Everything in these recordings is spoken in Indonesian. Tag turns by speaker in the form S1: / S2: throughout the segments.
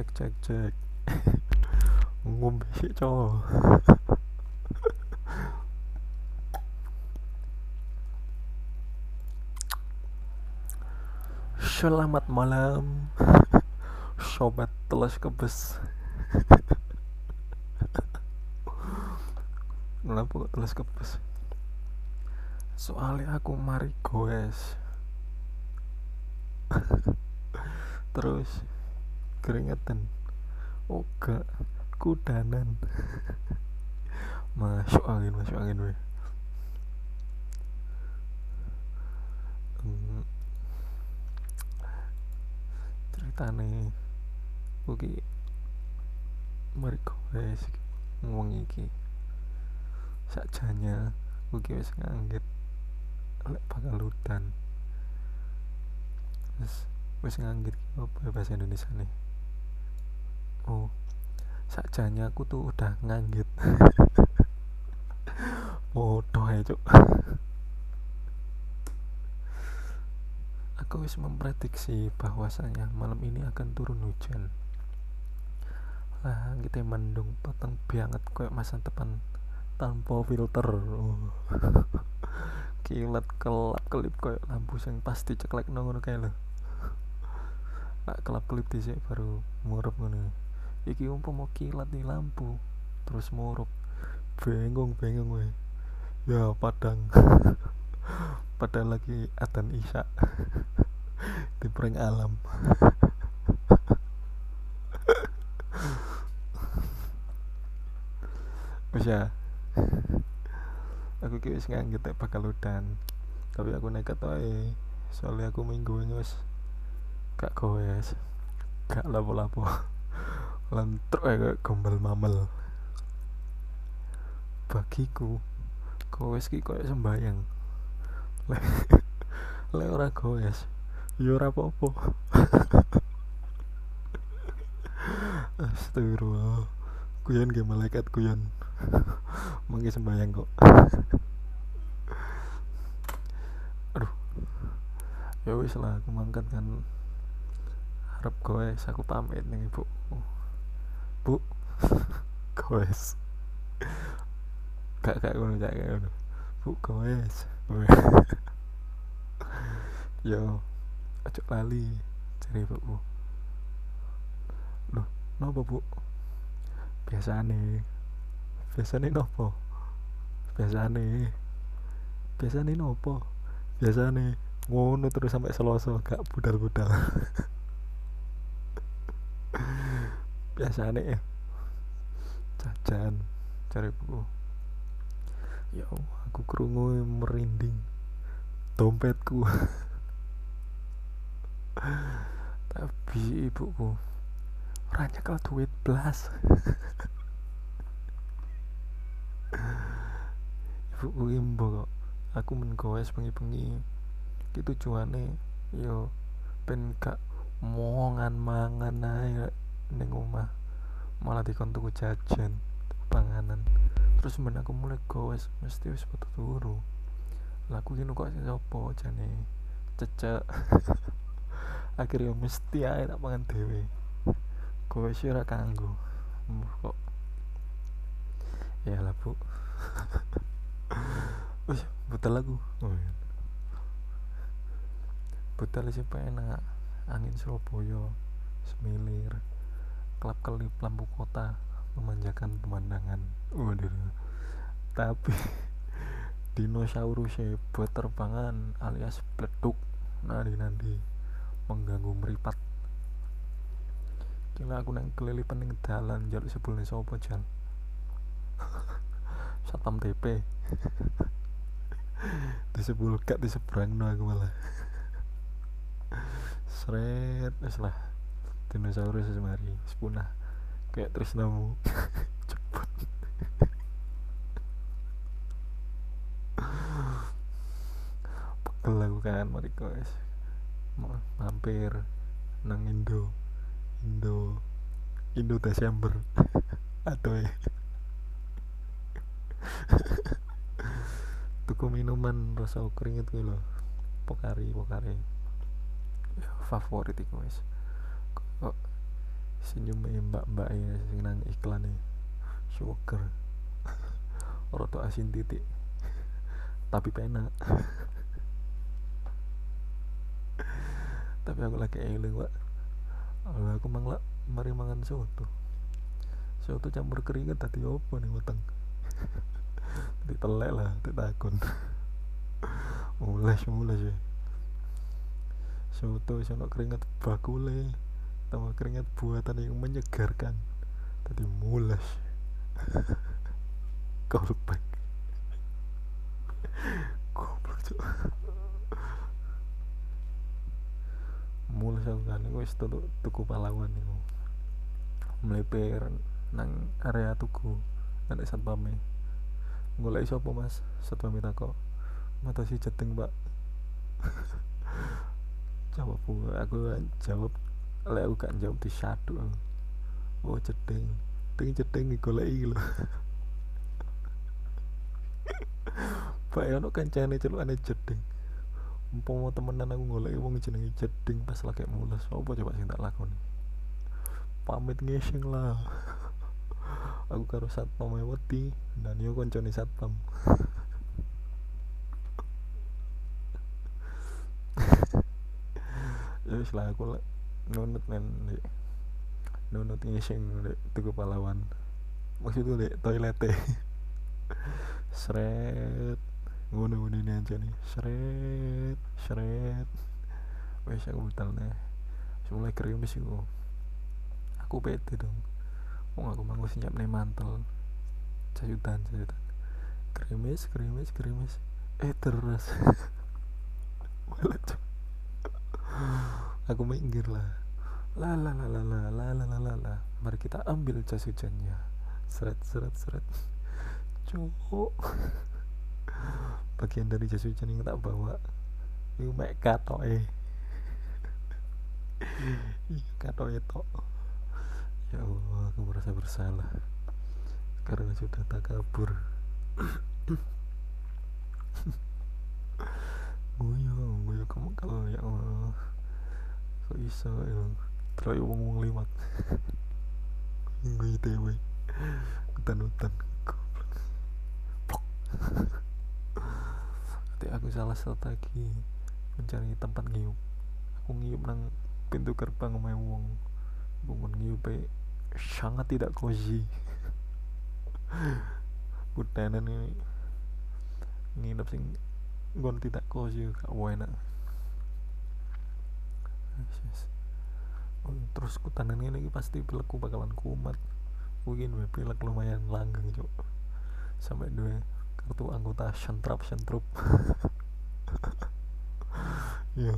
S1: cek cek cek. Ngombe cowok. Selamat malam. Sobat telas kebes. Kenapa kok telas kebes? Soalnya aku mari goes. Terus Keringetan. Gak Kudanan. Masuk angin masuk angin weh. Hmm, ceritane kuki mari wis ngomong iki. Sakjanya kuki wis nganggit lek bakal udan. Wis wis nganggit apa ya bahasa Indonesia nih oh sakjanya aku tuh udah nganggit. Bodoh ya cuk. Aku wis memprediksi bahwasanya malam ini akan turun hujan. Lah kita mendung peteng banget kayak masa depan tanpa filter. Oh. kilat kelap kelip kayak lampu yang pasti ceklek nongol kayak lo lah kelap kelip sini baru murup ngono iki umpama kilat di lampu. Terus murup bengong bengong we ya padang. Padahal lagi atan isya. Di prank alam. Bisa aku kira wis nganggit bakal udan. Tapi aku nekat wae. Soalnya aku minggu ini wis gak goes. Gak lapo-lapo lentruk ya kayak gombal mamel. Bagiku goes ki koyo sembayang. Le le ora goes ya ora apa-apa. Astagfirullah. Kuyon ge malaikat kuyon mangke sembayang kok. Aduh. Ya wis lah aku mangkat kan. Harap goes aku pamit nih ibu bu. Goes gak gak ngono gak gak ngono. Bu goes yo ojo lali cari bu loh nopo bu? Biasane. Biasane nopo? Biasane. Biasane nopo? Biasane ngono terus sampai seloso gak budal-budal biasane ya. Jajan cari buku. Ya Allah aku kerungu merinding. Dompetku. Tapi ibuku orangnya kalau duit belas ibuku imbo kok aku menggowes pengi-pengi itu cuane yo ben gak mongan mangan aja neng rumah malah dikon tuku jajan panganan. Terus men aku mulai gowes mesti wis foto turu. Laku gini kok sing sapa jane? Cecek. Akhirnya mesti ae tak pangan dhewe. Kowe sih ora kanggo. Kok. Ya lah bu. Wis butel lagu oh, iya. butel sih enak angin Surabaya semilir kelap kelip lampu kota memanjakan pemandangan. Waduh. Tapi dinosaurus buat terbangan alias bleduk nanti nanti mengganggu meripat. Kira aku nang kelili pening dalan jaluk sebelumnya sopo jal? Satpam TP disebul gak diseberang no aku malah. Seret lah dinosaurus semari sepunah kayak Trisnamu cepet. Pegel aku kan mari guys mampir nang Indo. Indo. Indo Desember. Atau ya tuku minuman rasa keringet gue loh pokari pokari. Favorit itu guys kok senyum mbak-mbak ya sing nang iklan nih sugar roto asin titik. Tapi penak. Tapi aku lagi eling pak aku mang lah mari mangan soto. Soto campur keringet tadi opo nih weteng? Ditelek lah takon. Mulas mulas ya soto sono keringet bakule tambah keringet buatan yang menyegarkan. Tadi mulas callback. Goblok cok mulas aku kan wis tuku tuku pahlawan iku meleper nang area tuku ada satpame golek sapa mas? Satpame tako mata si ceteng mbak jawab aku jawab lek aku gak jawab di syadu oh ceteng ting ceteng golek iki lho Pak ya ono kancane celukane jeding. Umpama temenan aku golek wong jenenge jeding pas lagi mulas, apa coba sing tak lakoni? Pamit ngising lah. aku karo satpam wedi dan yo koncone satpam. ya wis lah aku nunut men nunut ngising dek tuku pahlawan. Maksudnya dek toilet seret ngono ngono ini aja nih. Seret seret wes aku betul nih. Mulai sih aku pede dong. Oh aku mau siap nih mantel. Cajutan cajutan krimis krimis krimis eh terus aku minggir lah la la la la la la la la mari kita ambil jas hujannya seret seret seret cowok bagian dari jas hujan yang tak bawa itu mek kato eh kato itu ya Allah aku merasa bersalah karena sudah tak kabur guyo guyo kamu kalau ya Allah kok iso ya terlalu wong wong limat gue tewe hutan hutan. Nanti aku salah strategi mencari tempat ngiup. Aku ngiup nang pintu gerbang omahe wong. Bangun ngiup sangat tidak cozy. Kutenan ini nginep sing gon tidak cozy gak enak. Oh, terus kutanan ini pasti pilekku bakalan kumat. Mungkin pilek lumayan langgeng cok sampai dua kartu anggota sentrap sentrup ya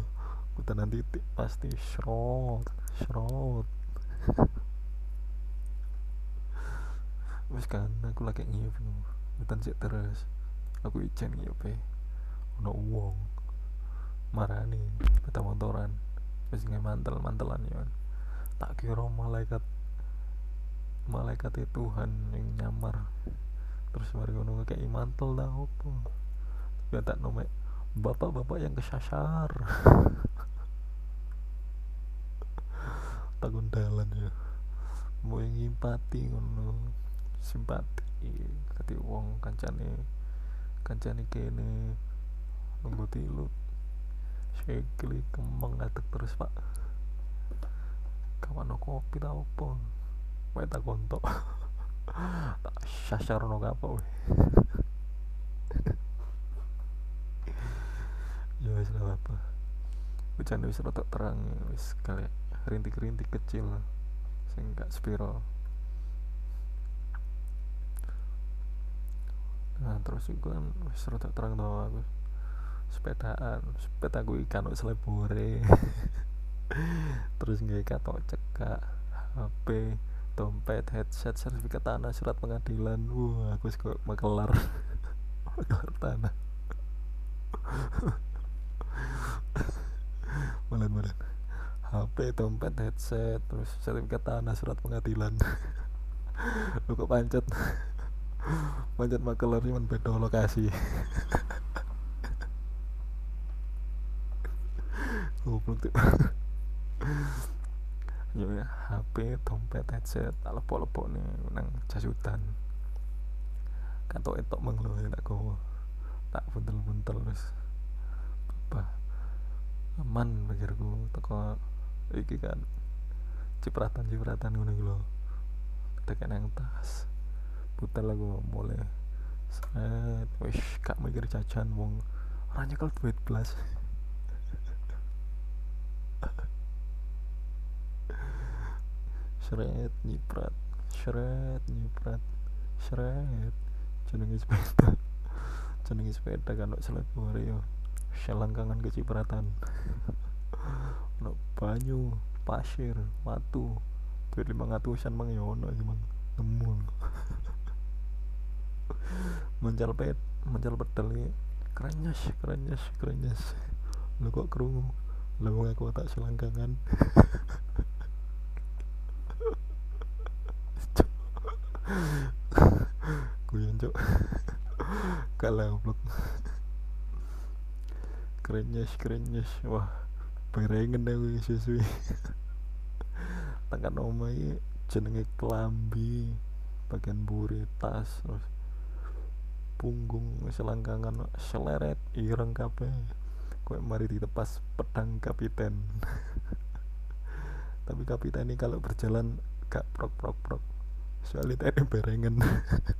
S1: kutanan titik pasti shrot shrot. Wes kan aku lagi ngiup hutan sih terus. Aku ijen ngiup e ono uang. Marani beta motoran. Nggak mantel mantelan ya tak kira malaikat malaikat itu Tuhan yang nyamar. Terus mari ngono kayak mantel dah apa? Tapi tak nomek bapak-bapak yang kesasar takun dalan ya. Mau yang simpati ngono simpati. Kati wong kancane kancane kene nunggu tilut sekali kembang ngatek terus pak kawan kopi tau apa Wae tak kontok tak sasar no apa weh ya wis lah apa. Hujan wis rada terang wis kali rintik-rintik kecil sing gak spiral nah terus juga kan wis rada terang tau aku. Sepedaan. Sepeda gue ikan selebore terus nggak katok cekak HP dompet headset sertifikat tanah surat pengadilan. Wah aku kok makelar makelar tanah. Malan malan HP dompet headset terus sertifikat tanah surat pengadilan. Lu kok pancet? Pancet makelar cuman beda lokasi. Goblok tuh ya HP dompet headset tak lepok-lepok nih nang jasutan katok etok menglo ya tak kau tak buntel-buntel terus apa? Aman pikirku. Teko iki kan cipratan-cipratan ngono lho. Tekan nang tas. Putar lagu mulai. Set wis gak mikir jajan wong. Ora nyekel duit blas seret nyiprat. Seret nyiprat. Seret jenenge sepeda. Jenenge sepeda kan seleb yo selangkangan kecipratan. No banyu pasir watu duit lima ngatusan mang ya ono iki mang. Nemu mencal pet mencal pedal iki. Kerenyes kerenyes kerenyes lu kok kerungu lu ngaku tak selangkangan guyon cok kalah blok kerenyes kerenyes wah berengen aku sesuai tekan omai jenenge kelambi bagian buri tas terus punggung selangkangan seleret ireng kape kue mari ditepas pedang kapiten. Tapi kapiten ini kalau berjalan gak prok prok prok soalnya tadi berengen